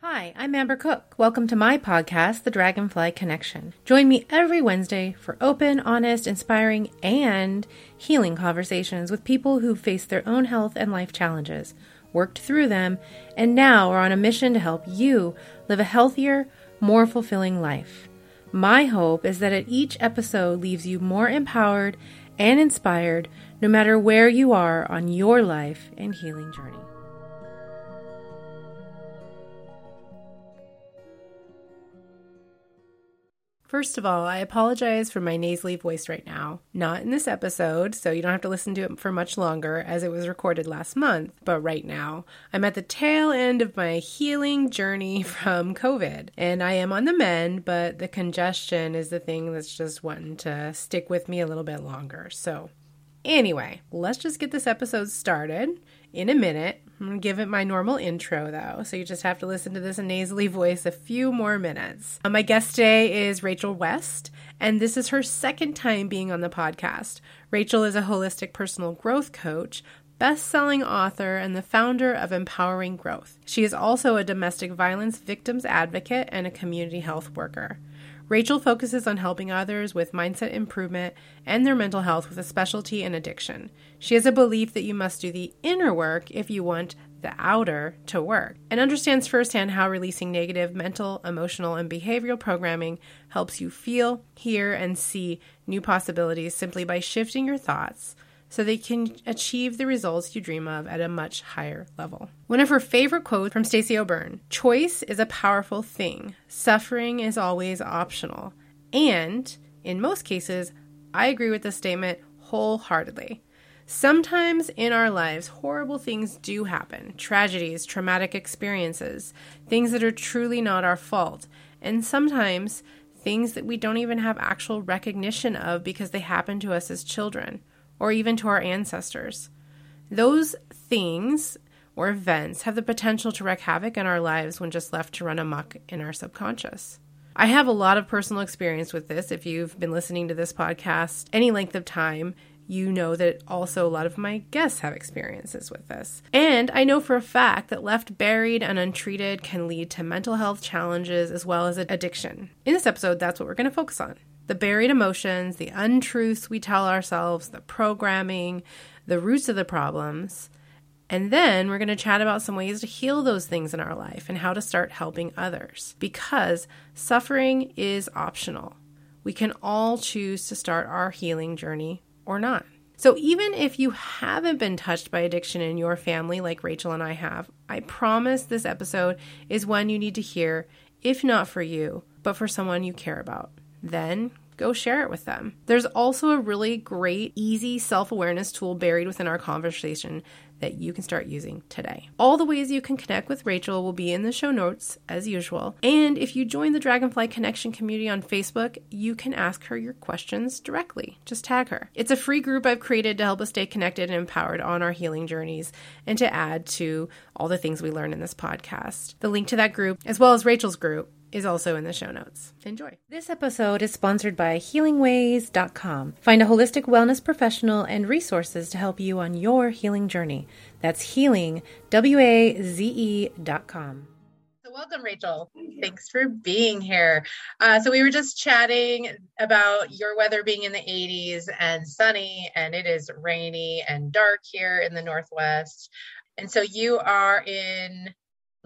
Hi, I'm Amber Cook. Welcome to my podcast, The Dragonfly Connection. Join me every Wednesday for open, honest, inspiring, and healing conversations with people who face their own health and life challenges, worked through them, and now are on a mission to help you live a healthier, more fulfilling life. My hope is that at each episode leaves you more empowered and inspired no matter where you are on your life and healing journey. First of all, I apologize for my nasally voice right now. Not in this episode, so you don't have to listen to it for much longer as it was recorded last month, but right now. I'm at the tail end of my healing journey from COVID, and I am on the mend, but the congestion is the thing that's just wanting to stick with me a little bit longer. So, anyway, let's just get this episode started in a minute. I'm going to give it my normal intro though, so you just have to listen to this nasally voice a few more minutes. Uh, my guest today is Rachel West, and this is her second time being on the podcast. Rachel is a holistic personal growth coach, best selling author, and the founder of Empowering Growth. She is also a domestic violence victims advocate and a community health worker. Rachel focuses on helping others with mindset improvement and their mental health with a specialty in addiction. She has a belief that you must do the inner work if you want the outer to work, and understands firsthand how releasing negative mental, emotional, and behavioral programming helps you feel, hear, and see new possibilities simply by shifting your thoughts so they can achieve the results you dream of at a much higher level. One of her favorite quotes from Stacey O'Byrne Choice is a powerful thing, suffering is always optional. And, in most cases, I agree with this statement wholeheartedly. Sometimes in our lives, horrible things do happen tragedies, traumatic experiences, things that are truly not our fault. And sometimes things that we don't even have actual recognition of because they happen to us as children or even to our ancestors. Those things or events have the potential to wreak havoc in our lives when just left to run amok in our subconscious. I have a lot of personal experience with this. If you've been listening to this podcast any length of time, you know that also a lot of my guests have experiences with this. And I know for a fact that left buried and untreated can lead to mental health challenges as well as addiction. In this episode, that's what we're going to focus on the buried emotions, the untruths we tell ourselves, the programming, the roots of the problems. And then we're going to chat about some ways to heal those things in our life and how to start helping others because suffering is optional. We can all choose to start our healing journey or not. So, even if you haven't been touched by addiction in your family like Rachel and I have, I promise this episode is one you need to hear, if not for you, but for someone you care about then go share it with them. There's also a really great, easy self awareness tool buried within our conversation that you can start using today. All the ways you can connect with Rachel will be in the show notes, as usual. And if you join the Dragonfly Connection community on Facebook, you can ask her your questions directly. Just tag her. It's a free group I've created to help us stay connected and empowered on our healing journeys and to add to all the things we learn in this podcast. The link to that group, as well as Rachel's group, is also in the show notes. Enjoy. This episode is sponsored by healingwaze.com. Find a holistic wellness professional and resources to help you on your healing journey. That's healing, W A Z E.com. So, welcome, Rachel. Thanks for being here. Uh, so, we were just chatting about your weather being in the 80s and sunny, and it is rainy and dark here in the Northwest. And so, you are in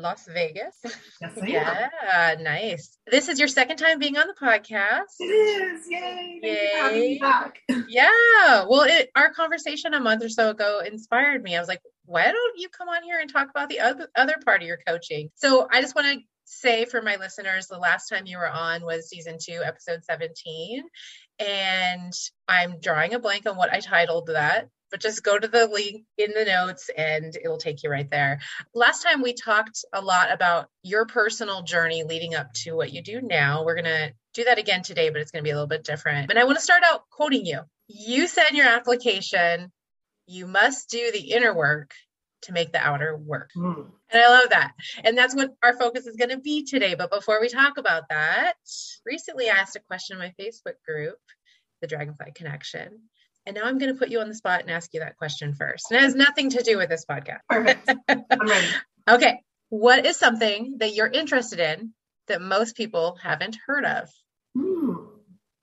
Las Vegas. Yes, yeah, nice. This is your second time being on the podcast. It is. Yay. Yay. back. Yeah. Well, it, our conversation a month or so ago inspired me. I was like, why don't you come on here and talk about the other, other part of your coaching? So I just want to say for my listeners, the last time you were on was season two, episode 17. And I'm drawing a blank on what I titled that but just go to the link in the notes and it'll take you right there. Last time we talked a lot about your personal journey leading up to what you do now. We're going to do that again today, but it's going to be a little bit different. And I want to start out quoting you. You said in your application, you must do the inner work to make the outer work. Mm. And I love that. And that's what our focus is going to be today. But before we talk about that, recently I asked a question in my Facebook group, the Dragonfly Connection. And now I'm going to put you on the spot and ask you that question first. And it has nothing to do with this podcast. Perfect. I'm ready. okay. what is something that you're interested in that most people haven't heard of? Hmm.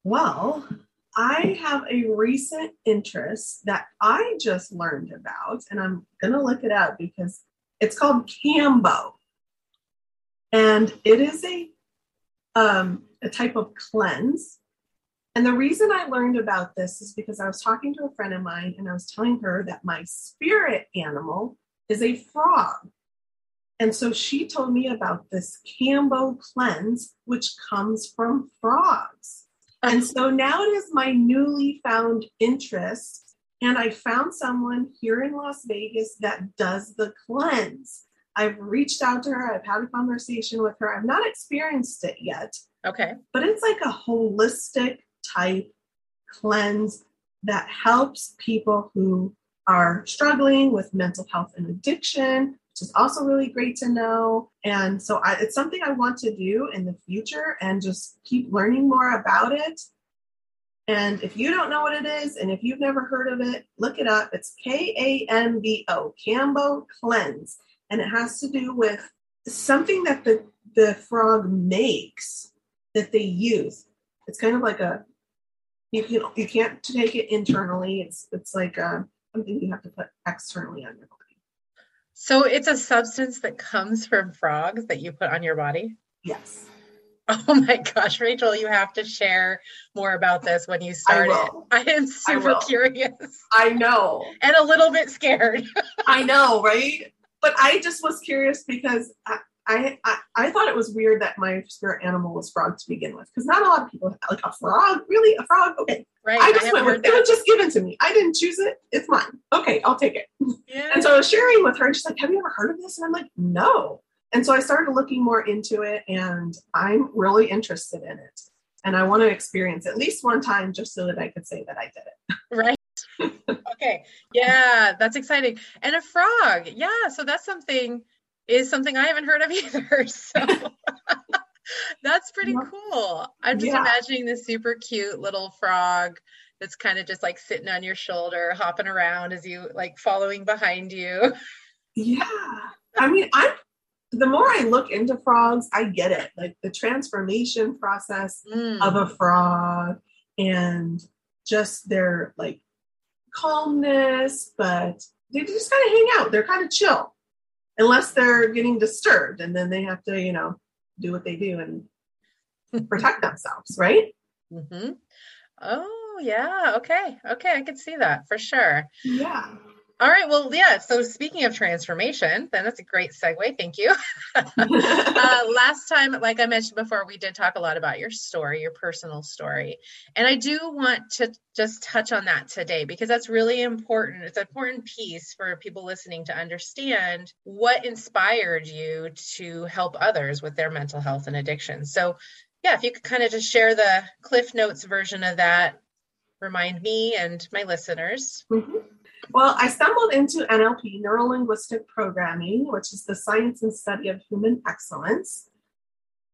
Well, I have a recent interest that I just learned about, and I'm going to look it up because it's called Kambo. And it is a, um, a type of cleanse. And the reason I learned about this is because I was talking to a friend of mine and I was telling her that my spirit animal is a frog. And so she told me about this Kambo cleanse, which comes from frogs. And so now it is my newly found interest. And I found someone here in Las Vegas that does the cleanse. I've reached out to her, I've had a conversation with her. I've not experienced it yet. Okay. But it's like a holistic type cleanse that helps people who are struggling with mental health and addiction, which is also really great to know. And so I, it's something I want to do in the future and just keep learning more about it. And if you don't know what it is, and if you've never heard of it, look it up. It's K A M B O, Kambo Cleanse. And it has to do with something that the, the frog makes that they use. It's kind of like a you can you can't take it internally. It's it's like uh, something you have to put externally on your body. So it's a substance that comes from frogs that you put on your body? Yes. Oh my gosh, Rachel, you have to share more about this when you start I, I am super I curious. I know. And a little bit scared. I know, right? But I just was curious because I, I, I, thought it was weird that my spirit animal was frog to begin with because not a lot of people like a frog. Really, a frog? Okay, right. I just I went with it. Was just given to me. I didn't choose it. It's mine. Okay, I'll take it. Yeah. And so I was sharing with her, and she's like, "Have you ever heard of this?" And I'm like, "No." And so I started looking more into it, and I'm really interested in it. And I want to experience at least one time just so that I could say that I did it. Right. okay. Yeah, that's exciting. And a frog. Yeah. So that's something is something I haven't heard of either. So that's pretty cool. I'm just yeah. imagining this super cute little frog that's kind of just like sitting on your shoulder, hopping around as you like following behind you. Yeah. I mean, I'm the more I look into frogs, I get it. Like the transformation process mm. of a frog and just their like calmness, but they just kind of hang out. They're kind of chill unless they're getting disturbed and then they have to you know do what they do and protect themselves right? Mm-hmm. oh yeah. Okay. Okay. I can see that for sure. Yeah all right. Well, yeah. So speaking of transformation, then that's a great segue. Thank you. uh, last time, like I mentioned before, we did talk a lot about your story, your personal story. And I do want to just touch on that today because that's really important. It's an important piece for people listening to understand what inspired you to help others with their mental health and addiction. So, yeah, if you could kind of just share the Cliff Notes version of that, remind me and my listeners. Mm-hmm. Well, I stumbled into NLP, Neuro Linguistic Programming, which is the science and study of human excellence.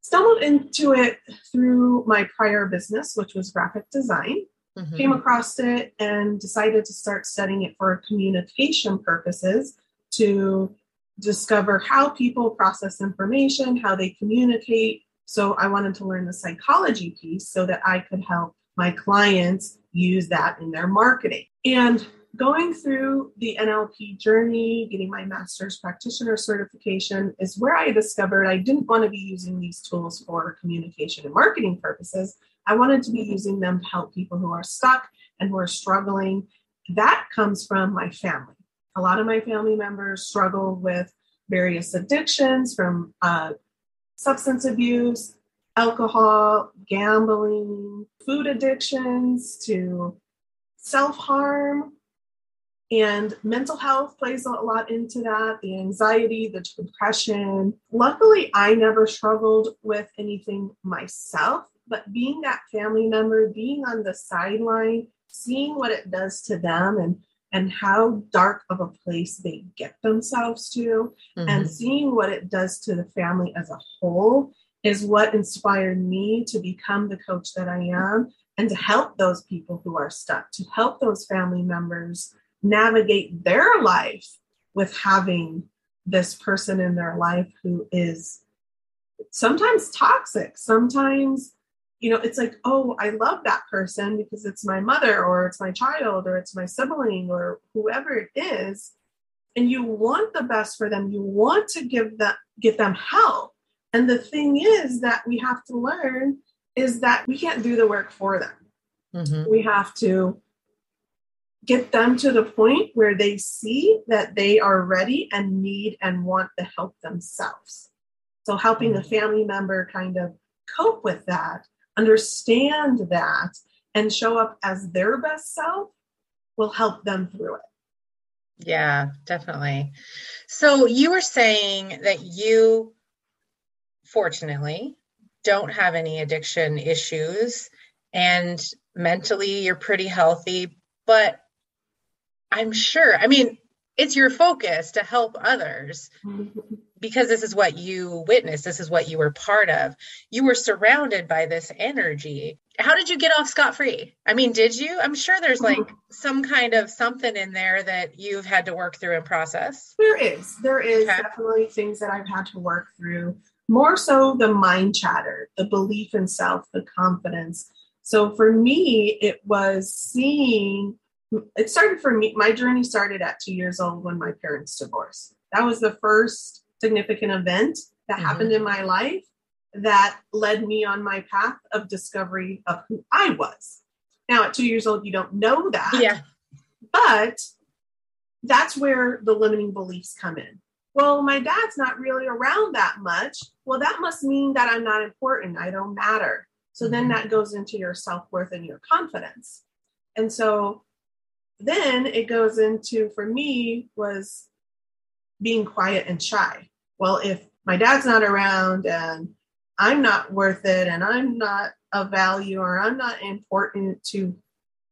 Stumbled into it through my prior business, which was graphic design. Mm-hmm. Came across it and decided to start studying it for communication purposes to discover how people process information, how they communicate. So I wanted to learn the psychology piece so that I could help my clients use that in their marketing. And going through the NLP journey, getting my master's practitioner certification is where I discovered I didn't want to be using these tools for communication and marketing purposes. I wanted to be using them to help people who are stuck and who are struggling. That comes from my family. A lot of my family members struggle with various addictions from uh, substance abuse, alcohol, gambling, food addictions to self harm, and mental health plays a lot into that the anxiety, the depression. Luckily, I never struggled with anything myself, but being that family member, being on the sideline, seeing what it does to them and and how dark of a place they get themselves to mm-hmm. and seeing what it does to the family as a whole is what inspired me to become the coach that I am and to help those people who are stuck, to help those family members navigate their life with having this person in their life who is sometimes toxic, sometimes you know, it's like, oh, I love that person because it's my mother or it's my child or it's my sibling or whoever it is. And you want the best for them. You want to give them get them help. And the thing is that we have to learn is that we can't do the work for them. Mm-hmm. We have to get them to the point where they see that they are ready and need and want the help themselves. So, helping the mm-hmm. family member kind of cope with that, understand that, and show up as their best self will help them through it. Yeah, definitely. So, you were saying that you, fortunately, don't have any addiction issues and mentally you're pretty healthy, but I'm sure, I mean, it's your focus to help others because this is what you witnessed, this is what you were part of. You were surrounded by this energy. How did you get off scot free? I mean, did you? I'm sure there's mm-hmm. like some kind of something in there that you've had to work through and process. There is. There is okay. definitely things that I've had to work through. More so the mind chatter, the belief in self, the confidence. So for me, it was seeing it started for me my journey started at two years old when my parents divorced. That was the first significant event that mm-hmm. happened in my life that led me on my path of discovery of who i was. Now at two years old you don't know that yeah. but that's where the limiting beliefs come in. Well my dad's not really around that much. Well that must mean that i'm not important. I don't matter. So mm-hmm. then that goes into your self-worth and your confidence. And so then it goes into for me was being quiet and shy. Well, if my dad's not around and I'm not worth it and I'm not of value or I'm not important to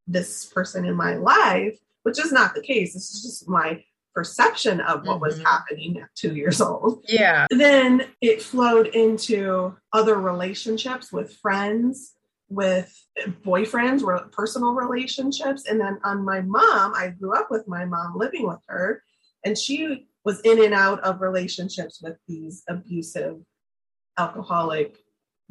this person in my life, which is not the case. This is just my perception of what mm-hmm. was happening at two years old. Yeah. Then it flowed into other relationships with friends with boyfriends, or personal relationships. And then on my mom, I grew up with my mom living with her, and she was in and out of relationships with these abusive, alcoholic,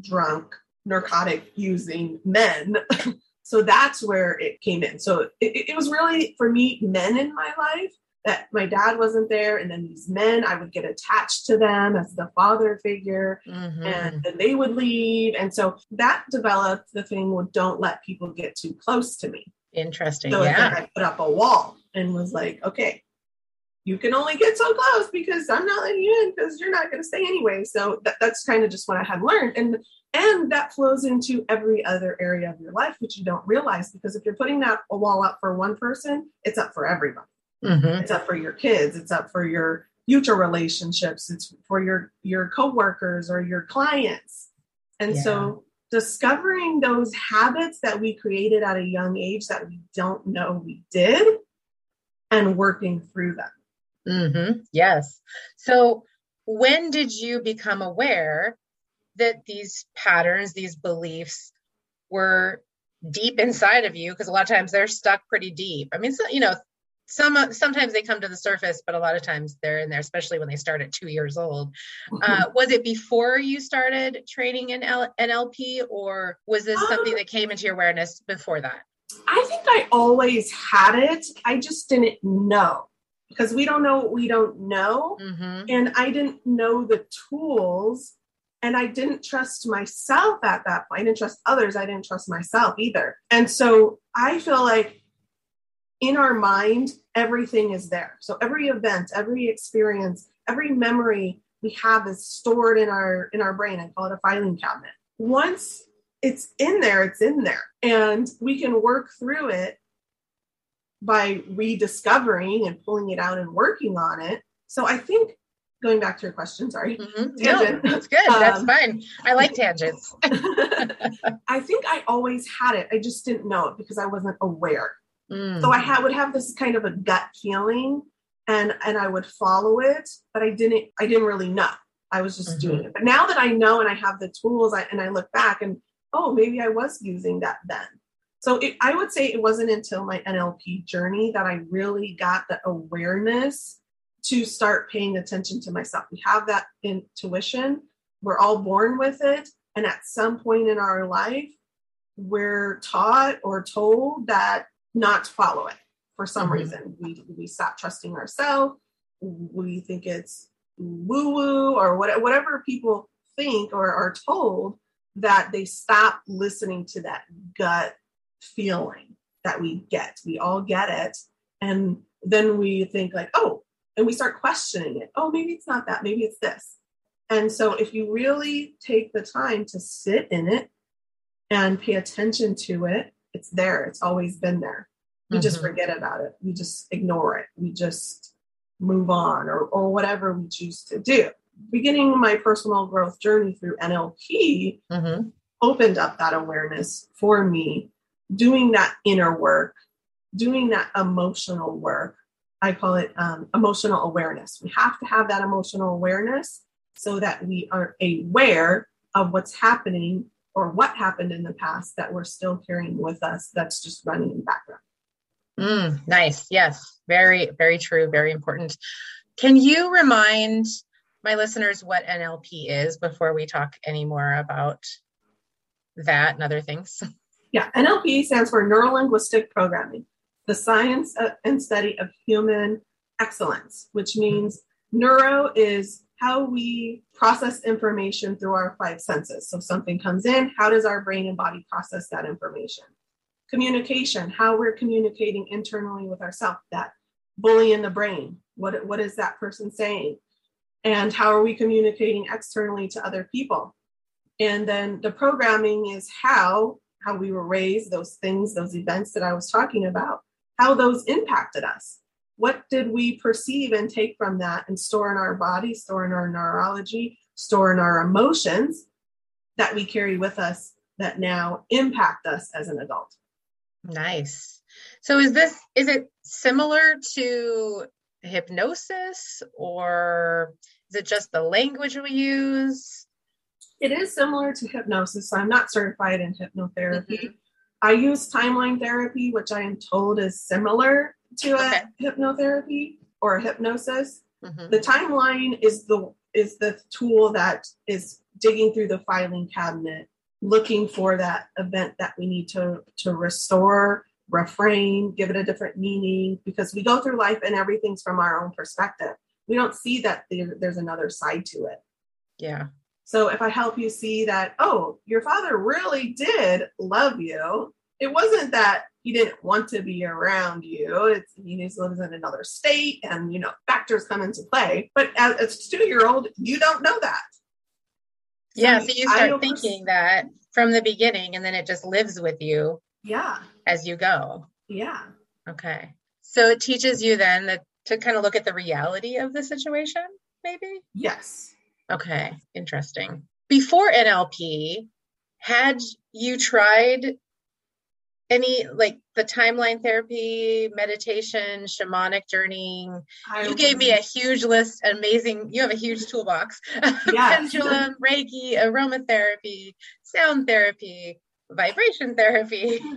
drunk, narcotic using men. so that's where it came in. So it, it was really, for me, men in my life that my dad wasn't there and then these men i would get attached to them as the father figure mm-hmm. and then they would leave. And so that developed the thing well don't let people get too close to me. Interesting so yeah. I put up a wall and was like okay you can only get so close because i'm not letting you in because you're not going to stay anyway. So that, that's kind of just what i had learned. And and that flows into every other area of your life which you don't realize because if you're putting that a wall up for one person it's up for everybody Mm-hmm. It's up for your kids. It's up for your future relationships. It's for your your coworkers or your clients. And yeah. so discovering those habits that we created at a young age that we don't know we did and working through them. Mm-hmm. Yes. So when did you become aware that these patterns, these beliefs were deep inside of you? Because a lot of times they're stuck pretty deep. I mean, so, you know, some sometimes they come to the surface but a lot of times they're in there especially when they start at two years old uh, was it before you started training in L- nlp or was this something that came into your awareness before that i think i always had it i just didn't know because we don't know what we don't know mm-hmm. and i didn't know the tools and I didn't trust myself at that point. I didn't trust others. I didn't trust myself either. And so I feel like in our mind, everything is there. So every event, every experience, every memory we have is stored in our in our brain. I call it a filing cabinet. Once it's in there, it's in there. And we can work through it by rediscovering and pulling it out and working on it. So I think going back to your question, sorry. Mm-hmm. No, that's good. That's um, fine. I like tangents. I think I always had it. I just didn't know it because I wasn't aware. Mm. So I ha- would have this kind of a gut feeling and and I would follow it, but I didn't I didn't really know. I was just mm-hmm. doing it. But now that I know and I have the tools I, and I look back and oh, maybe I was using that then. So it, I would say it wasn't until my NLP journey that I really got the awareness to start paying attention to myself. We have that intuition. We're all born with it. And at some point in our life, we're taught or told that not to follow it for some mm-hmm. reason. We, we stop trusting ourselves. We think it's woo woo or what, whatever people think or are told that they stop listening to that gut feeling that we get. We all get it. And then we think, like, oh, and we start questioning it. Oh, maybe it's not that. Maybe it's this. And so, if you really take the time to sit in it and pay attention to it, it's there. It's always been there. We mm-hmm. just forget about it. We just ignore it. We just move on or, or whatever we choose to do. Beginning my personal growth journey through NLP mm-hmm. opened up that awareness for me, doing that inner work, doing that emotional work. I call it um, emotional awareness. We have to have that emotional awareness so that we are aware of what's happening or what happened in the past that we're still carrying with us that's just running in the background. Mm, nice. Yes. Very, very true. Very important. Can you remind my listeners what NLP is before we talk any more about that and other things? Yeah, NLP stands for Neuro Linguistic Programming, the science and study of human excellence, which means neuro is how we process information through our five senses. So something comes in, how does our brain and body process that information? Communication, how we're communicating internally with ourselves, that bully in the brain. What, what is that person saying? And how are we communicating externally to other people? And then the programming is how how we were raised, those things, those events that I was talking about, how those impacted us what did we perceive and take from that and store in our body, store in our neurology, store in our emotions that we carry with us that now impact us as an adult? Nice. So is this is it similar to hypnosis or is it just the language we use? It is similar to hypnosis. I'm not certified in hypnotherapy. Mm-hmm. I use timeline therapy, which I am told is similar to a okay. hypnotherapy or a hypnosis. Mm-hmm. The timeline is the is the tool that is digging through the filing cabinet, looking for that event that we need to to restore, reframe, give it a different meaning, because we go through life and everything's from our own perspective. We don't see that there, there's another side to it. Yeah. So if I help you see that, oh, your father really did love you, it wasn't that he didn't want to be around you. It's, he lives in another state and, you know, factors come into play. But as, as a two year old, you don't know that. Yeah. So you start thinking that from the beginning and then it just lives with you. Yeah. As you go. Yeah. Okay. So it teaches you then that to kind of look at the reality of the situation, maybe? Yes. Okay. Interesting. Before NLP, had you tried any like the timeline therapy, meditation, shamanic journeying. I you gave me a huge list, amazing. You have a huge toolbox. Pendulum, Reiki, aromatherapy, sound therapy, vibration therapy.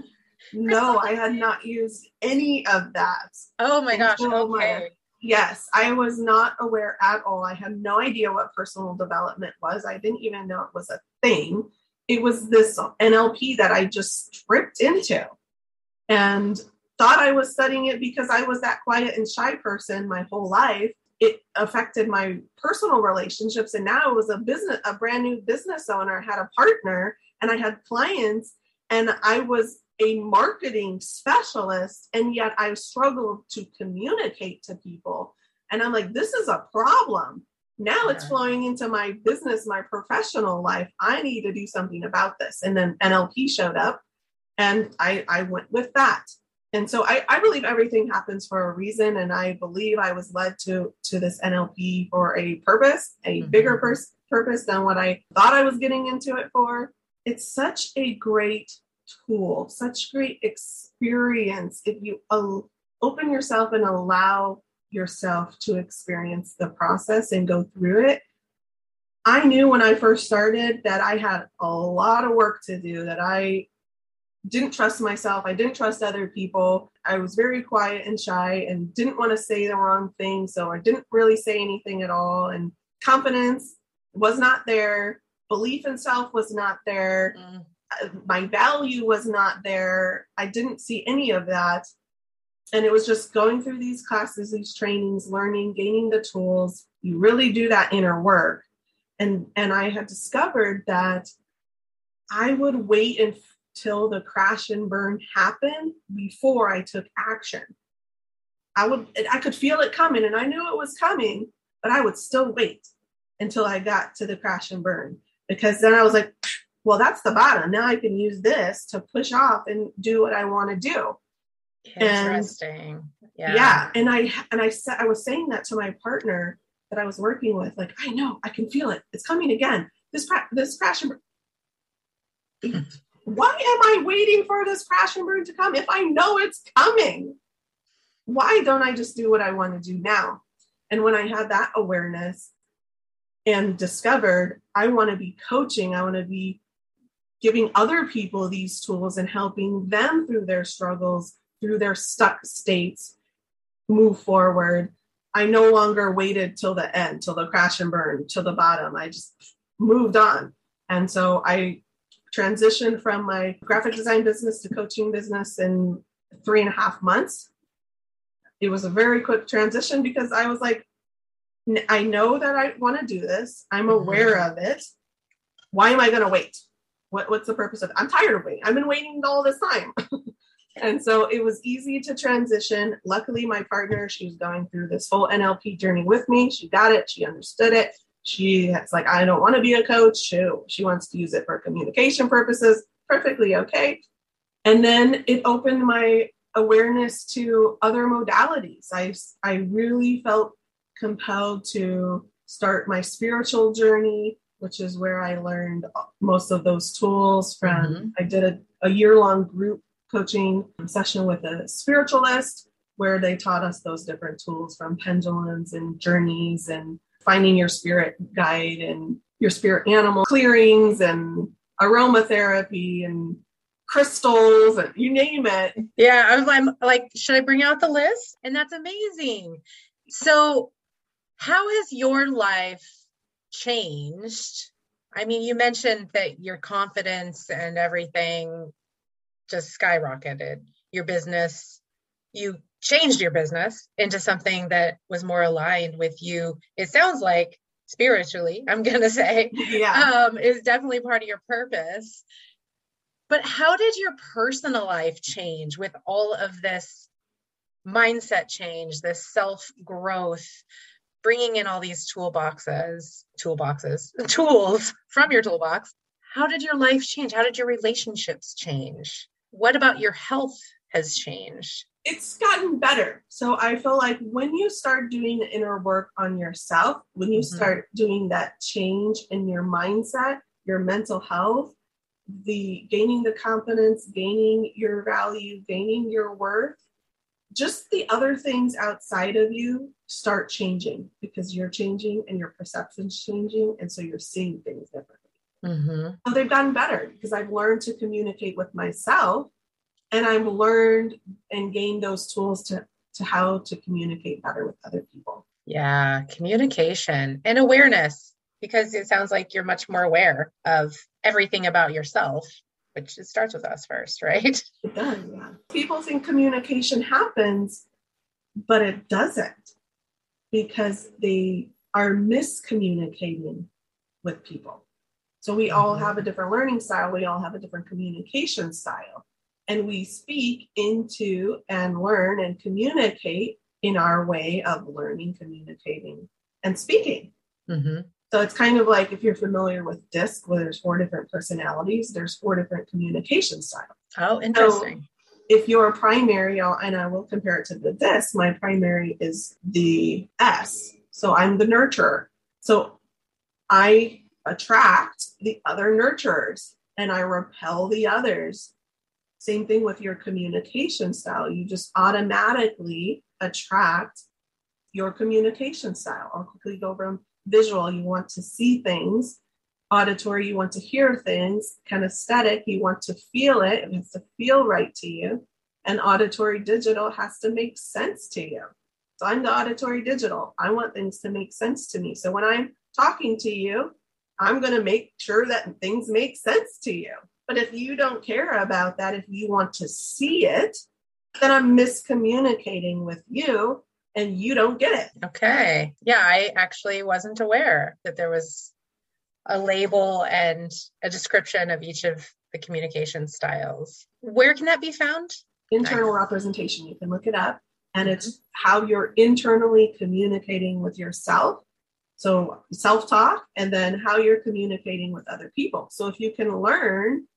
No, I had not used any of that. Oh my gosh. Okay. My, yes, I was not aware at all. I had no idea what personal development was. I didn't even know it was a thing it was this NLP that I just tripped into and thought I was studying it because I was that quiet and shy person my whole life. It affected my personal relationships. And now I was a business, a brand new business owner, had a partner, and I had clients, and I was a marketing specialist, and yet I struggled to communicate to people. And I'm like, this is a problem. Now it's flowing into my business, my professional life. I need to do something about this. And then NLP showed up and I, I went with that. And so I, I believe everything happens for a reason. And I believe I was led to, to this NLP for a purpose, a mm-hmm. bigger pers- purpose than what I thought I was getting into it for. It's such a great tool, such great experience if you open yourself and allow yourself to experience the process and go through it. I knew when I first started that I had a lot of work to do, that I didn't trust myself. I didn't trust other people. I was very quiet and shy and didn't want to say the wrong thing. So I didn't really say anything at all. And confidence was not there. Belief in self was not there. Mm. Uh, my value was not there. I didn't see any of that. And it was just going through these classes, these trainings, learning, gaining the tools. You really do that inner work. And, and I had discovered that I would wait until the crash and burn happened before I took action. I would I could feel it coming and I knew it was coming, but I would still wait until I got to the crash and burn because then I was like, well, that's the bottom. Now I can use this to push off and do what I want to do. Interesting. And, yeah. Yeah. And I and I said I was saying that to my partner that I was working with, like, I know, I can feel it. It's coming again. This this crash and burn. Why am I waiting for this crash and burn to come if I know it's coming? Why don't I just do what I want to do now? And when I had that awareness, and discovered I want to be coaching, I want to be giving other people these tools and helping them through their struggles, through their stuck states, move forward. I no longer waited till the end, till the crash and burn, till the bottom. I just moved on. And so I transitioned from my graphic design business to coaching business in three and a half months. It was a very quick transition because I was like, I know that I want to do this. I'm mm-hmm. aware of it. Why am I going to wait? What, what's the purpose of it? I'm tired of waiting. I've been waiting all this time. and so it was easy to transition. Luckily, my partner, she was going through this whole NLP journey with me. She got it. She understood it. She's like, I don't want to be a coach. She, she wants to use it for communication purposes. Perfectly okay. And then it opened my awareness to other modalities. I, I really felt compelled to start my spiritual journey, which is where I learned most of those tools from. Mm-hmm. I did a, a year long group coaching session with a spiritualist where they taught us those different tools from pendulums and journeys and finding your spirit guide and your spirit animal clearings and aromatherapy and crystals and you name it. Yeah, I was I'm like, should I bring out the list? And that's amazing. So how has your life changed? I mean, you mentioned that your confidence and everything just skyrocketed. Your business, you changed your business into something that was more aligned with you. It sounds like spiritually, I'm going to say, yeah. um, is definitely part of your purpose. But how did your personal life change with all of this mindset change, this self growth? bringing in all these toolboxes, toolboxes, tools from your toolbox. How did your life change? How did your relationships change? What about your health has changed? It's gotten better. So I feel like when you start doing the inner work on yourself, when you mm-hmm. start doing that change in your mindset, your mental health, the gaining the confidence, gaining your value, gaining your worth, just the other things outside of you start changing because you're changing and your perception's changing. And so you're seeing things differently. Mm-hmm. So they've gotten better because I've learned to communicate with myself and I've learned and gained those tools to, to how to communicate better with other people. Yeah, communication and awareness because it sounds like you're much more aware of everything about yourself which it starts with us first, right? It does, yeah. People think communication happens, but it doesn't because they are miscommunicating with people. So we mm-hmm. all have a different learning style, we all have a different communication style. And we speak into and learn and communicate in our way of learning, communicating, and speaking. Mm-hmm. So it's kind of like if you're familiar with DISC, where there's four different personalities, there's four different communication styles. Oh, interesting. So if you're primary, and I will compare it to the DISC, my primary is the S. So I'm the nurturer. So I attract the other nurturers and I repel the others. Same thing with your communication style. You just automatically attract your communication style. I'll quickly go from visual, you want to see things Auditory, you want to hear things. Kinesthetic, you want to feel it. It has to feel right to you. And auditory digital has to make sense to you. So I'm the auditory digital. I want things to make sense to me. So when I'm talking to you, I'm going to make sure that things make sense to you. But if you don't care about that, if you want to see it, then I'm miscommunicating with you and you don't get it. Okay. Yeah, I actually wasn't aware that there was a label and a description of each of the communication styles. Where can that be found? Internal nice. representation. You can look it up, and it's mm-hmm. how you're internally communicating with yourself. So, self talk, and then how you're communicating with other people. So, if you can learn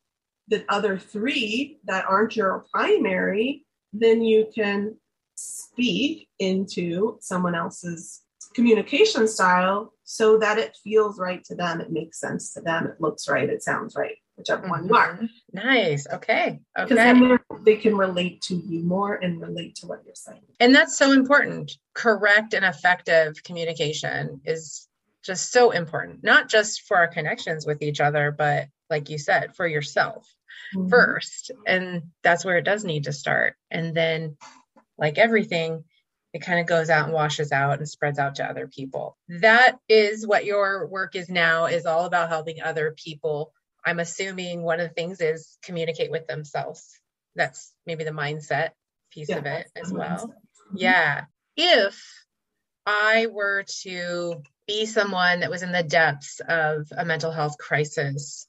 the other three that aren't your primary, then you can speak into someone else's communication style so that it feels right to them, it makes sense to them, it looks right, it sounds right, one you are. Mm-hmm. Nice. Okay. Okay. Because then they can relate to you more and relate to what you're saying. And that's so important. Correct and effective communication is just so important, not just for our connections with each other, but like you said, for yourself mm-hmm. first. And that's where it does need to start. And then, like everything, it kind of goes out and washes out and spreads out to other people. That is what your work is now is all about helping other people. I'm assuming one of the things is communicate with themselves. That's maybe the mindset piece yeah, of it as well. Mm-hmm. Yeah. If I were to be someone that was in the depths of a mental health crisis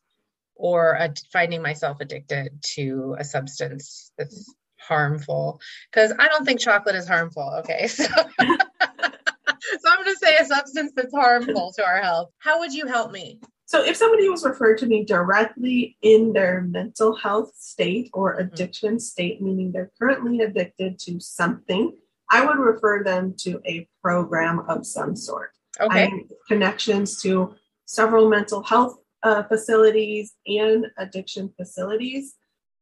or a, finding myself addicted to a substance that's harmful because I don't think chocolate is harmful. Okay. So, so I'm going to say a substance that's harmful to our health. How would you help me? So, if somebody was referred to me directly in their mental health state or mm-hmm. addiction mm-hmm. state, meaning they're currently addicted to something, I would refer them to a program of some sort. Okay. Connections to several mental health uh, facilities and addiction facilities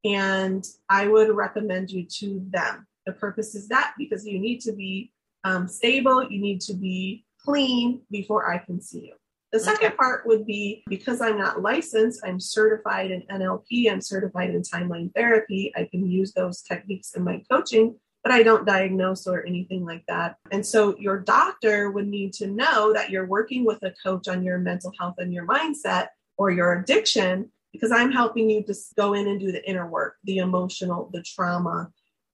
and I would recommend you to them. The purpose is that because you need to be um, stable, you need to be clean before I can see you. The second part would be because I'm not licensed, I'm certified in NLP, I'm certified in timeline therapy. I can use those techniques in my coaching, but I don't diagnose or anything like that. And so your doctor would need to know that you're working with a coach on your mental health and your mindset or your addiction because I'm helping you to go in and do the inner work, the emotional, the trauma,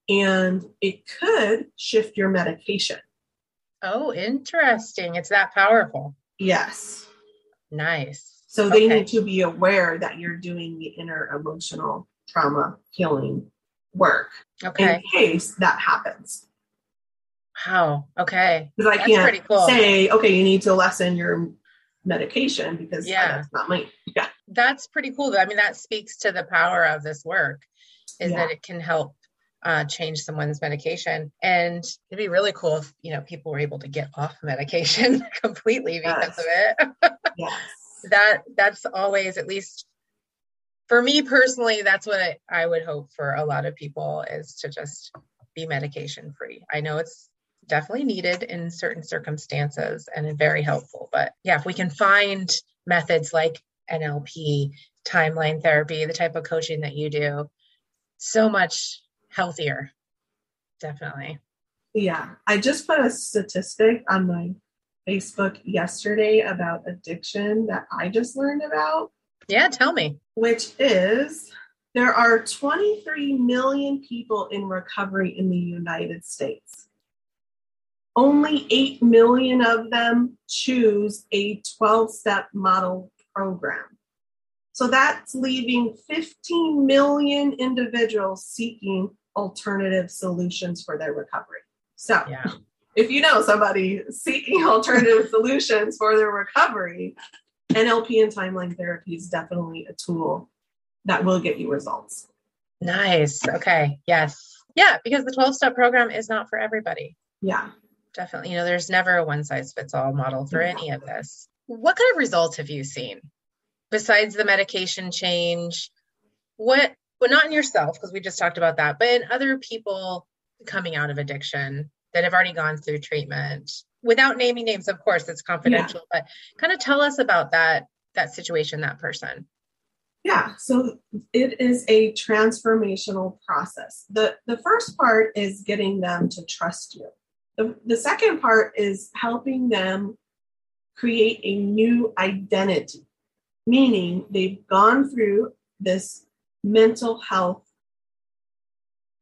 and it could shift your medication. Oh, interesting. It's that powerful. Yes. Nice. So they okay. need to be aware that you're doing the inner emotional trauma healing work okay. in case that happens. Wow. Okay. Because I That's can't cool. say, okay, you need to lessen your medication because yeah. that's not my yeah. That's pretty cool. I mean, that speaks to the power of this work is yeah. that it can help uh, change someone's medication. And it'd be really cool if you know people were able to get off medication completely because yes. of it. yes. That that's always at least for me personally, that's what I would hope for a lot of people is to just be medication free. I know it's definitely needed in certain circumstances and very helpful. But yeah, if we can find methods like NLP, timeline therapy, the type of coaching that you do, so much healthier. Definitely. Yeah. I just put a statistic on my Facebook yesterday about addiction that I just learned about. Yeah, tell me. Which is there are 23 million people in recovery in the United States only 8 million of them choose a 12 step model program. So that's leaving 15 million individuals seeking alternative solutions for their recovery. So, yeah. If you know somebody seeking alternative solutions for their recovery, NLP and timeline therapy is definitely a tool that will get you results. Nice. Okay. Yes. Yeah, because the 12 step program is not for everybody. Yeah definitely. You know, there's never a one size fits all model for any of this. What kind of results have you seen besides the medication change? What, well, not in yourself, because we just talked about that, but in other people coming out of addiction that have already gone through treatment without naming names, of course, it's confidential, yeah. but kind of tell us about that that situation, that person? Yeah, so it is a transformational process. The the first part is getting them to trust you. The, the second part is helping them create a new identity, meaning they've gone through this mental health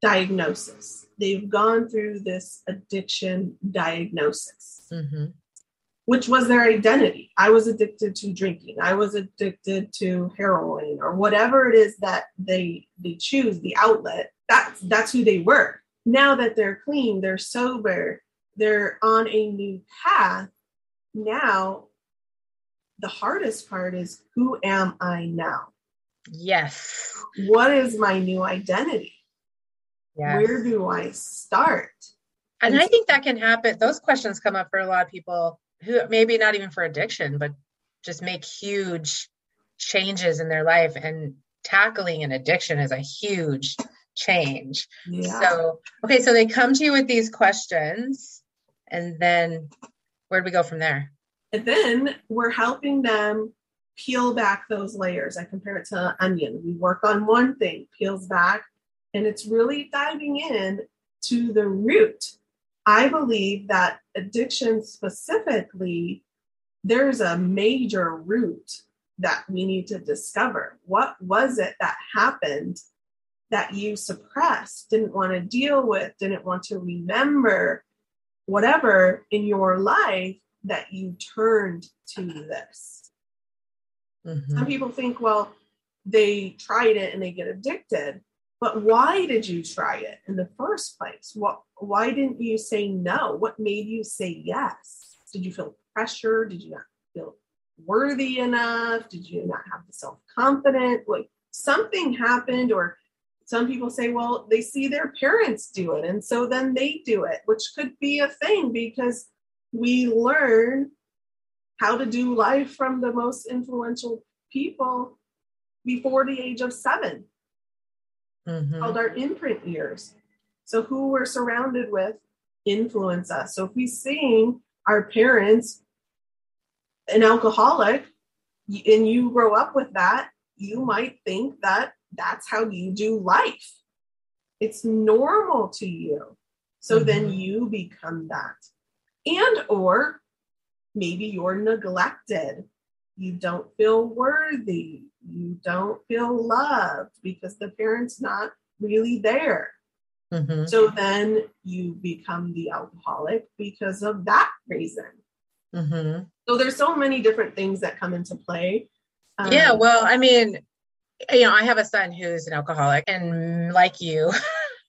diagnosis. They've gone through this addiction diagnosis. Mm-hmm which was their identity. I was addicted to drinking. I was addicted to heroin or whatever it is that they they choose the outlet. That's that's who they were. Now that they're clean, they're sober, they're on a new path. Now the hardest part is who am I now? Yes. What is my new identity? Yes. Where do I start? And, and I think that can happen. Those questions come up for a lot of people who maybe not even for addiction, but just make huge changes in their life. And tackling an addiction is a huge change. Yeah. So, okay, so they come to you with these questions, and then where do we go from there? And then we're helping them peel back those layers. I compare it to an onion. We work on one thing, peels back, and it's really diving in to the root I believe that addiction specifically, there's a major root that we need to discover. What was it that happened that you suppressed, didn't want to deal with, didn't want to remember, whatever in your life that you turned to this? Mm-hmm. Some people think, well, they tried it and they get addicted. But why did you try it in the first place? What why didn't you say no? What made you say yes? Did you feel pressure? Did you not feel worthy enough? Did you not have the self-confidence? Like something happened or some people say, well, they see their parents do it, and so then they do it, which could be a thing because we learn how to do life from the most influential people before the age of seven mm-hmm. called our imprint years. So who we're surrounded with influence us. So if we seeing our parents an alcoholic and you grow up with that, you might think that that's how you do life. It's normal to you. So mm-hmm. then you become that. And or maybe you're neglected. You don't feel worthy you don't feel loved because the parent's not really there. Mm-hmm. So then you become the alcoholic because of that reason. Mm-hmm. So there's so many different things that come into play. Um, yeah, well, I mean, you know, I have a son who's an alcoholic, and like you,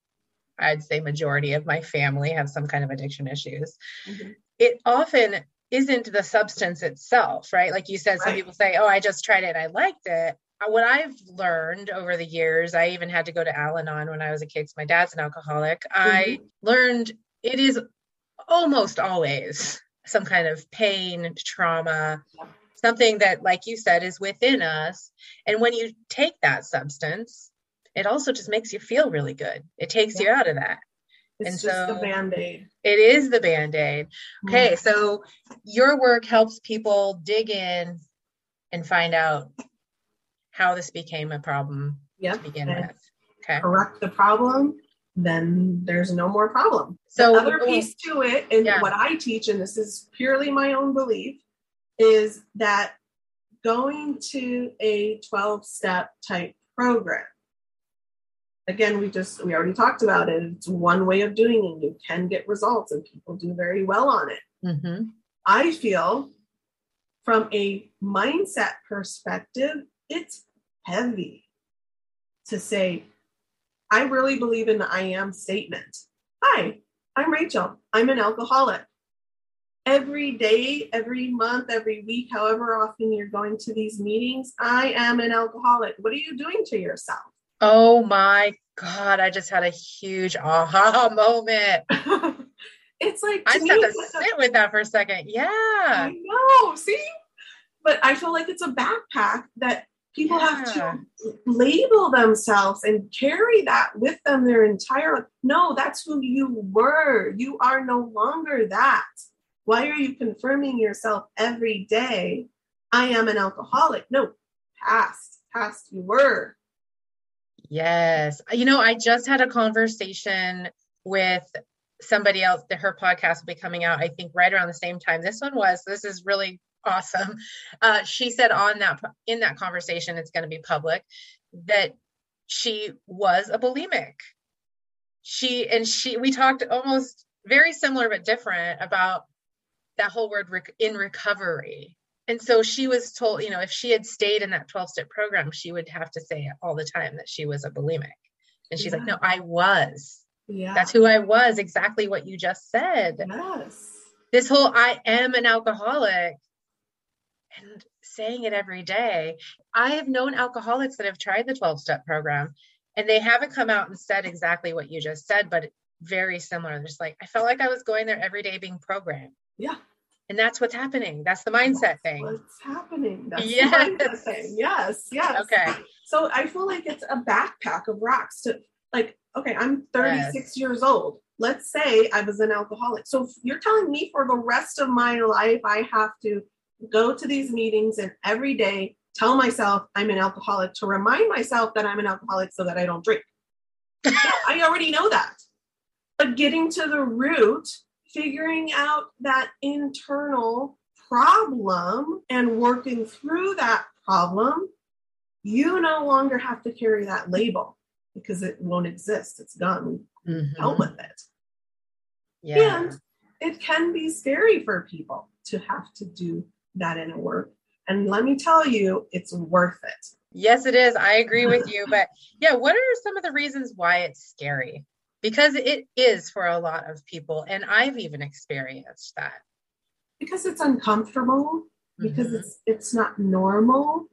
I'd say majority of my family have some kind of addiction issues. Mm-hmm. It often isn't the substance itself, right? Like you said, some people say, Oh, I just tried it I liked it. Uh, what I've learned over the years, I even had to go to Al Anon when I was a kid because my dad's an alcoholic. Mm-hmm. I learned it is almost always some kind of pain, trauma, something that, like you said, is within us. And when you take that substance, it also just makes you feel really good. It takes yeah. you out of that. It's and just so the band-aid. It is the band-aid. Okay, mm-hmm. so your work helps people dig in and find out how this became a problem yep. to begin and with. Okay. Correct the problem, then there's no more problem. So the other piece to it, and yeah. what I teach, and this is purely my own belief, is that going to a 12-step type program again we just we already talked about it. It's one way of doing it. You can get results and people do very well on it. Mm-hmm. i feel from a mindset perspective it's heavy to say i really believe in the i am statement. Hi i'm rachel. I'm an alcoholic. Every day every month every week however often you're going to these meetings i am an alcoholic. What are you doing to yourself Oh my God, I just had a huge aha moment. it's like I just have to sit with that for a second. Yeah. I know. See? But I feel like it's a backpack that people yeah. have to label themselves and carry that with them their entire life. No, that's who you were. You are no longer that. Why are you confirming yourself every day? I am an alcoholic. No, past, past you were. Yes. You know, I just had a conversation with somebody else that her podcast will be coming out, I think, right around the same time this one was. This is really awesome. Uh, she said on that in that conversation, it's going to be public, that she was a bulimic. She and she we talked almost very similar but different about that whole word rec- in recovery. And so she was told, you know, if she had stayed in that 12 step program, she would have to say all the time that she was a bulimic. And she's yeah. like, no, I was. Yeah. That's who I was, exactly what you just said. Yes. This whole I am an alcoholic and saying it every day. I have known alcoholics that have tried the 12 step program and they haven't come out and said exactly what you just said, but very similar. Just like, I felt like I was going there every day being programmed. Yeah. And that's what's happening. That's the mindset that's thing. What's happening? That's yes. the mindset thing. Yes. Yes. Okay. So I feel like it's a backpack of rocks to like, okay, I'm 36 yes. years old. Let's say I was an alcoholic. So you're telling me for the rest of my life, I have to go to these meetings and every day tell myself I'm an alcoholic to remind myself that I'm an alcoholic so that I don't drink. I already know that. But getting to the root, figuring out that internal problem and working through that problem, you no longer have to carry that label because it won't exist. It's gone. Mm-hmm. Dealt with it. Yeah. And it can be scary for people to have to do that inner work. And let me tell you, it's worth it. Yes, it is. I agree with you. But yeah, what are some of the reasons why it's scary? Because it is for a lot of people. And I've even experienced that. Because it's uncomfortable, because mm-hmm. it's it's not normal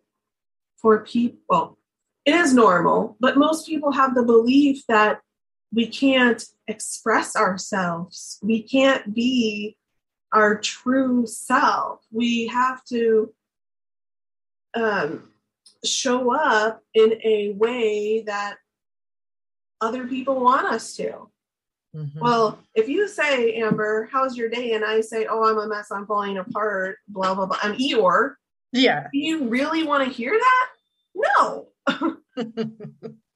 for people. It is normal, but most people have the belief that we can't express ourselves. We can't be our true self. We have to um, show up in a way that other people want us to. Mm-hmm. Well, if you say, Amber, how's your day? And I say, oh, I'm a mess, I'm falling apart, blah, blah, blah. I'm Eeyore. Yeah. Do you really want to hear that? No.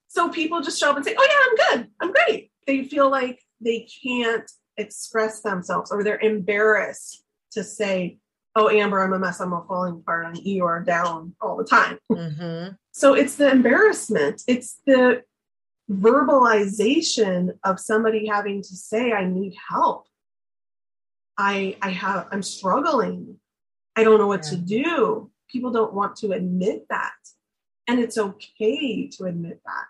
so people just show up and say, oh, yeah, I'm good. I'm great. They feel like they can't express themselves or they're embarrassed to say, oh, Amber, I'm a mess. I'm a falling apart. I'm Eeyore down all the time. Mm-hmm. So it's the embarrassment. It's the verbalization of somebody having to say, I need help. I, I have, I'm struggling. I don't know what yeah. to do. People don't want to admit that. And it's okay to admit that.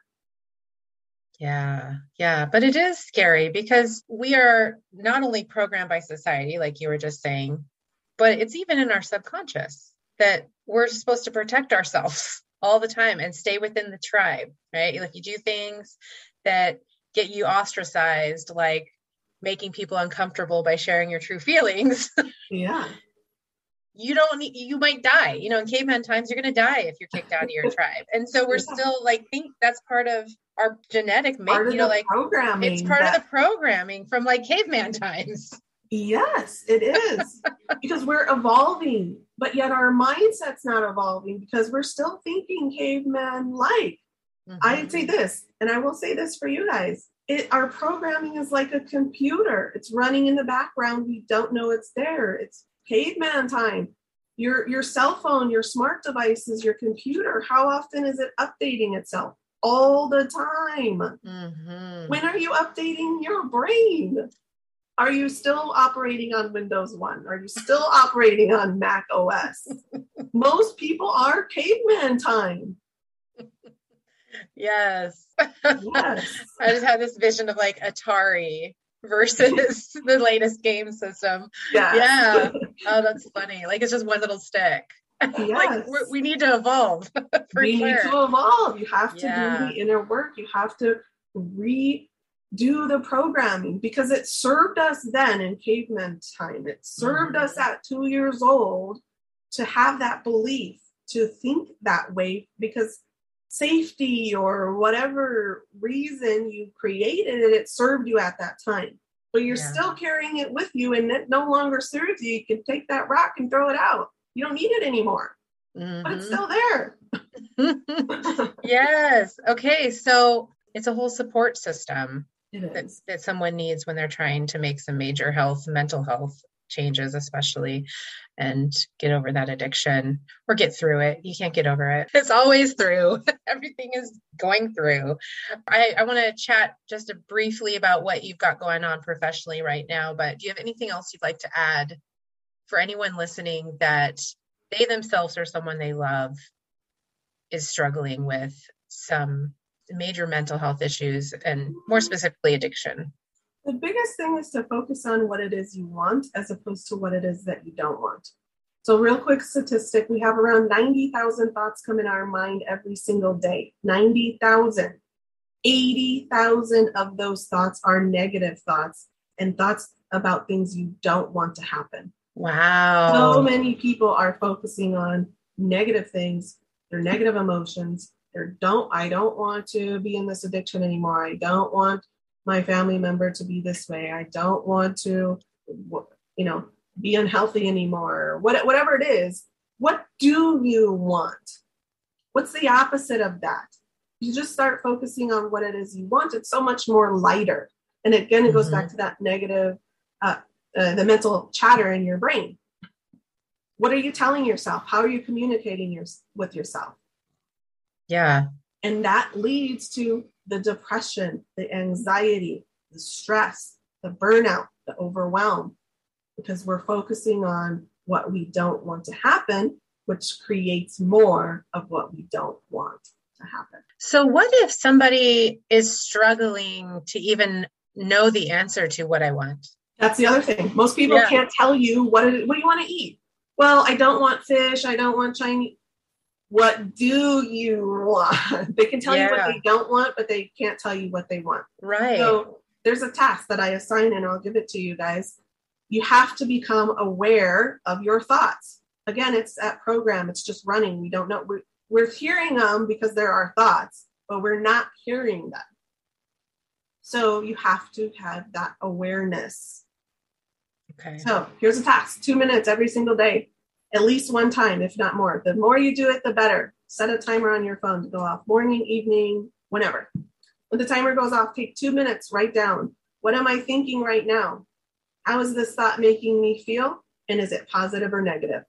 Yeah, yeah. But it is scary because we are not only programmed by society, like you were just saying, but it's even in our subconscious that we're supposed to protect ourselves all the time and stay within the tribe, right? Like you do things that get you ostracized, like making people uncomfortable by sharing your true feelings. Yeah. you don't need, you might die. You know, in caveman times, you're going to die if you're kicked out of your tribe. And so we're yeah. still like, think that's part of our genetic make, you know, like programming. It's part that... of the programming from like caveman times. Yes, it is. because we're evolving, but yet our mindset's not evolving because we're still thinking caveman like. Mm-hmm. I'd say this, and I will say this for you guys. It, our programming is like a computer. It's running in the background. We don't know it's there. It's caveman time. Your your cell phone, your smart devices, your computer, how often is it updating itself? All the time. Mm-hmm. When are you updating your brain? Are you still operating on Windows 1? Are you still operating on Mac OS? Most people are caveman time. Yes. Yes. I just had this vision of like Atari versus the latest game system. Yes. Yeah. Oh, that's funny. Like it's just one little stick. Yes. like we need to evolve. we sure. need to evolve. You have to yeah. do the inner work. You have to redo the programming because it served us then in caveman time. It served mm-hmm. us at two years old to have that belief, to think that way because safety or whatever reason you created it, it served you at that time. But you're yeah. still carrying it with you and it no longer serves you. You can take that rock and throw it out. You don't need it anymore. mm-hmm. but it's mm-hmm. still there. yes. Okay. So it's a whole support system that, that someone needs when they're trying to make some major health, mental health changes, especially, and get over that addiction or get through it. You can't get over it. It's always through. Everything is going through. I, I want to chat just briefly about what you've got going on professionally right now, but do you have anything else you'd like to add for anyone listening that they themselves or someone they love is struggling with some major mental health issues and more specifically addiction? The biggest thing is to focus on what it is you want as opposed to what it is that you don't want. So, real quick statistic we have around 90,000 thoughts come in our mind every single day. 90,000. 80,000 of those thoughts are negative thoughts and thoughts about things you don't want to happen. Wow. So many people are focusing on negative things, their negative emotions. They're don't I don't want to be in this addiction anymore. I don't want my family member to be this way. I don't want to, you know, be unhealthy anymore. What, whatever it is, what do you want? What's the opposite of that? You just start focusing on what it is you want. It's so much more lighter. And again, it goes mm-hmm. back to that negative, uh, uh, the mental chatter in your brain. What are you telling yourself? How are you communicating your, with yourself? Yeah. And that leads to the depression, the anxiety, the stress, the burnout, the overwhelm, because we're focusing on what we don't want to happen, which creates more of what we don't want to happen. So, what if somebody is struggling to even know the answer to what I want? That's the other thing. Most people yeah. can't tell you what, it, what do you want to eat. Well, I don't want fish. I don't want Chinese what do you want? they can tell yeah. you what they don't want, but they can't tell you what they want. Right. So there's a task that I assign and I'll give it to you guys. You have to become aware of your thoughts. Again, it's that program, it's just running. We don't know. We're, we're hearing them because there are thoughts, but we're not hearing them. So you have to have that awareness. Okay. So here's a task two minutes every single day at least one time, if not more. The more you do it, the better. Set a timer on your phone to go off morning, evening, whenever. When the timer goes off, take two minutes, write down what am I thinking right now? How is this thought making me feel? And is it positive or negative?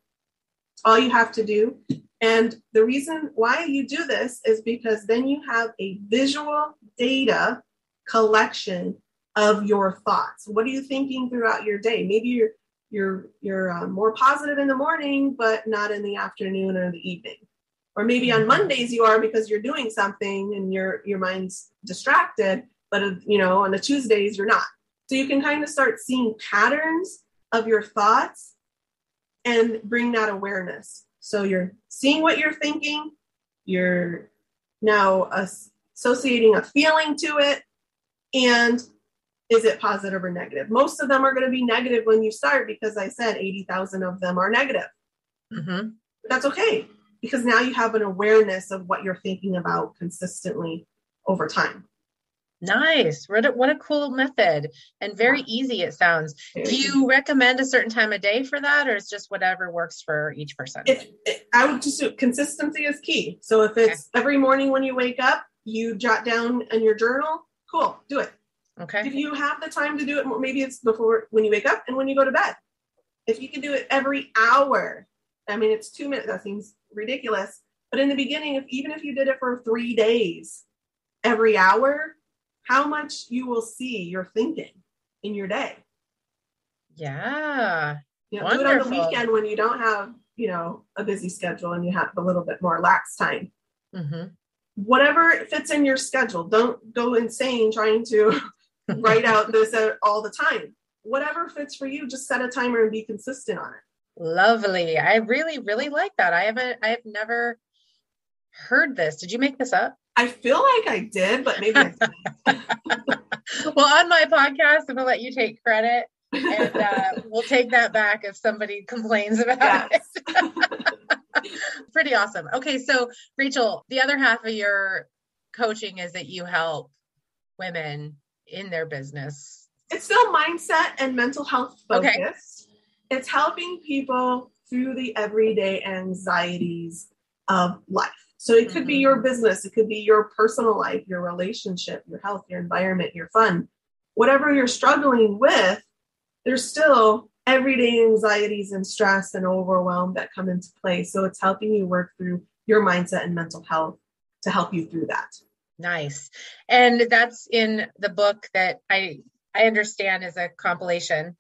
All you have to do. And the reason why you do this is because then you have a visual data collection of your thoughts. What are you thinking throughout your day? Maybe you're you're you're uh, more positive in the morning but not in the afternoon or the evening. Or maybe on mm-hmm. mondays you are because you're doing something and your your mind's distracted but uh, you know on the tuesdays you're not. So you can kind of start seeing patterns of your thoughts and bring that awareness. So you're seeing what you're thinking you're now associating a feeling to it and is it positive or negative? Most of them are going to be negative when you start because I said 80,000 of them are negative. Mm-hmm. That's okay because now you have an awareness of what you're thinking about consistently over time. Nice. What a, what a cool method and very yeah. easy it sounds. Do you recommend a certain time of day for that or it's just whatever works for each person? If, I would just consistency is key. So if it's okay. every morning when you wake up, you jot down in your journal, cool, do it. Okay. If you have the time to do it, maybe it's before when you wake up and when you go to bed. If you can do it every hour, I mean, it's two minutes. That seems ridiculous. But in the beginning, if even if you did it for three days, every hour, how much you will see your thinking in your day. Yeah. You know, Wonderful. do it on the weekend when you don't have, you know, a busy schedule and you have a little bit more lax time. Mm-hmm. Whatever fits in your schedule. Don't go insane trying to write out this all the time. Whatever fits for you, just set a timer and be consistent on it. Lovely. I really, really like that. I haven't, I have never heard this. Did you make this up? I feel like I did, but maybe I didn't. well, on my podcast, I'm gonna let you take credit, and uh, we'll take that back if somebody complains about yes. it. Pretty awesome. Okay, so Rachel, the other half of your coaching is that you help women in their business? It's still mindset and mental health focused. Okay. It's helping people through the everyday anxieties of life. So it could mm-hmm. be your business, it could be your personal life, your relationship, your health, your environment, your fun. Whatever you're struggling with, there's still everyday anxieties and stress and overwhelm that come into play. So it's helping you work through your mindset and mental health to help you through that. Nice. And that's in the book that I I understand is a compilation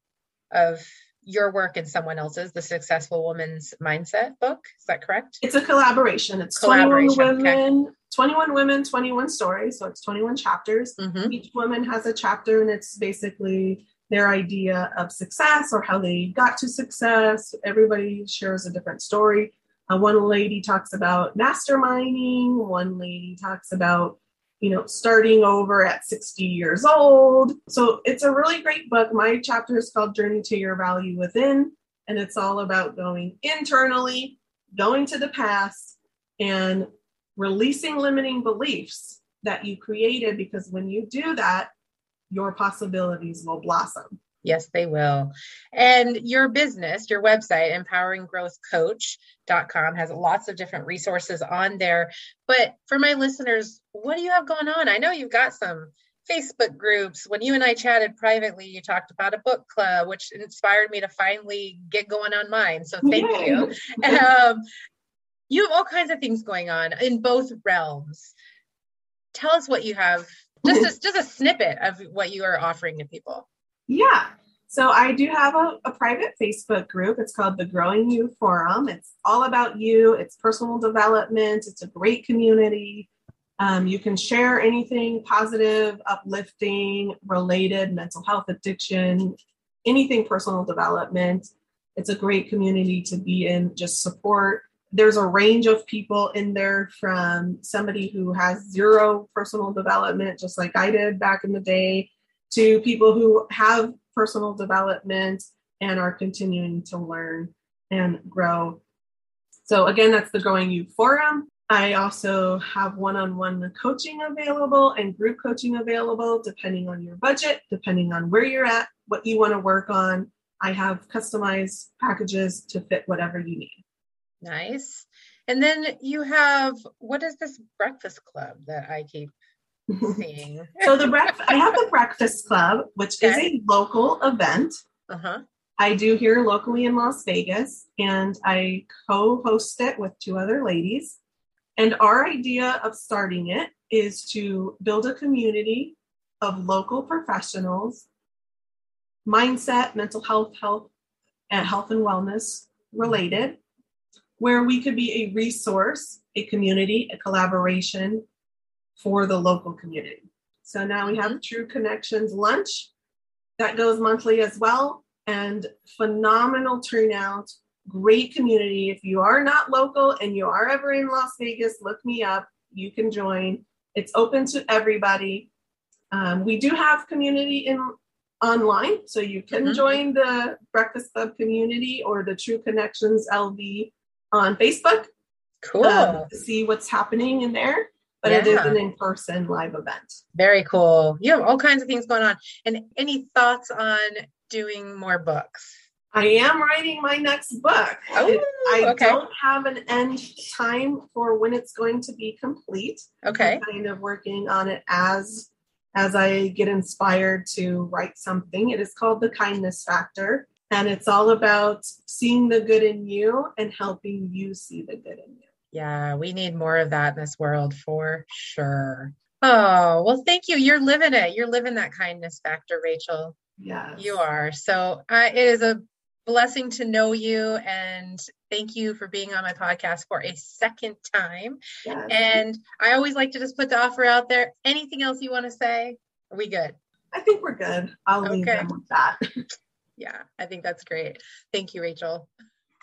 of your work and someone else's, the Successful Woman's Mindset book. Is that correct? It's a collaboration. It's collaboration. 21 women, okay. 21 women, 21 stories. So it's 21 chapters. Mm-hmm. Each woman has a chapter, and it's basically their idea of success or how they got to success. Everybody shares a different story. Uh, one lady talks about masterminding, one lady talks about you know, starting over at 60 years old. So it's a really great book. My chapter is called Journey to Your Value Within, and it's all about going internally, going to the past, and releasing limiting beliefs that you created because when you do that, your possibilities will blossom. Yes, they will. And your business, your website, empoweringgrowthcoach.com, has lots of different resources on there. But for my listeners, what do you have going on? I know you've got some Facebook groups. When you and I chatted privately, you talked about a book club, which inspired me to finally get going on mine. So thank Yay. you. Um, you have all kinds of things going on in both realms. Tell us what you have, just a, just a snippet of what you are offering to people. Yeah. So I do have a, a, private Facebook group. It's called the Growing You Forum. It's all about you. It's personal development. It's a great community. Um, you can share anything positive, uplifting, related, mental health, addiction, anything personal development. It's a great community to be in, just support. There's a range of people in there from somebody who has zero personal development, just like I did back in the day, to people who have personal development and are continuing to learn and grow. So, again, that's the Growing You Forum. I also have one on one coaching available and group coaching available depending on your budget, depending on where you're at, what you want to work on. I have customized packages to fit whatever you need. Nice. And then you have what is this breakfast club that I keep seeing? so the breakfast, I have the Breakfast Club, which okay. is a local event. Uh-huh. I do here locally in Las Vegas, and I co-host it with two other ladies. And our idea of starting it is to build a community of local professionals, mindset, mental health, health, and health and wellness related, where we could be a resource, a community, a collaboration, for the local community. So now we have mm-hmm. True Connections lunch that goes monthly as well, and phenomenal turnout, great community. If you are not local and you are ever in Las Vegas, look me up. You can join. It's open to everybody. Um, we do have community in online, so you can mm-hmm. join the Breakfast Club community or the True Connections LV on Facebook. Cool. Um, see what's happening in there but yeah. it is an in-person live event. Very cool. You have all kinds of things going on. And any thoughts on doing more books? I am writing my next book. Oh, I okay. don't have an end time for when it's going to be complete. Okay. I'm kind of working on it as as I get inspired to write something. It is called The Kindness Factor, and it's all about seeing the good in you and helping you see the good in you. Yeah, we need more of that in this world for sure. Oh, well, thank you. You're living it. You're living that kindness factor, Rachel. Yeah. You are. So uh, it is a blessing to know you and thank you for being on my podcast for a second time. Yes. And I always like to just put the offer out there. Anything else you want to say? Are we good? I think we're good. I'll okay. leave them with that. yeah, I think that's great. Thank you, Rachel.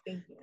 Thank you.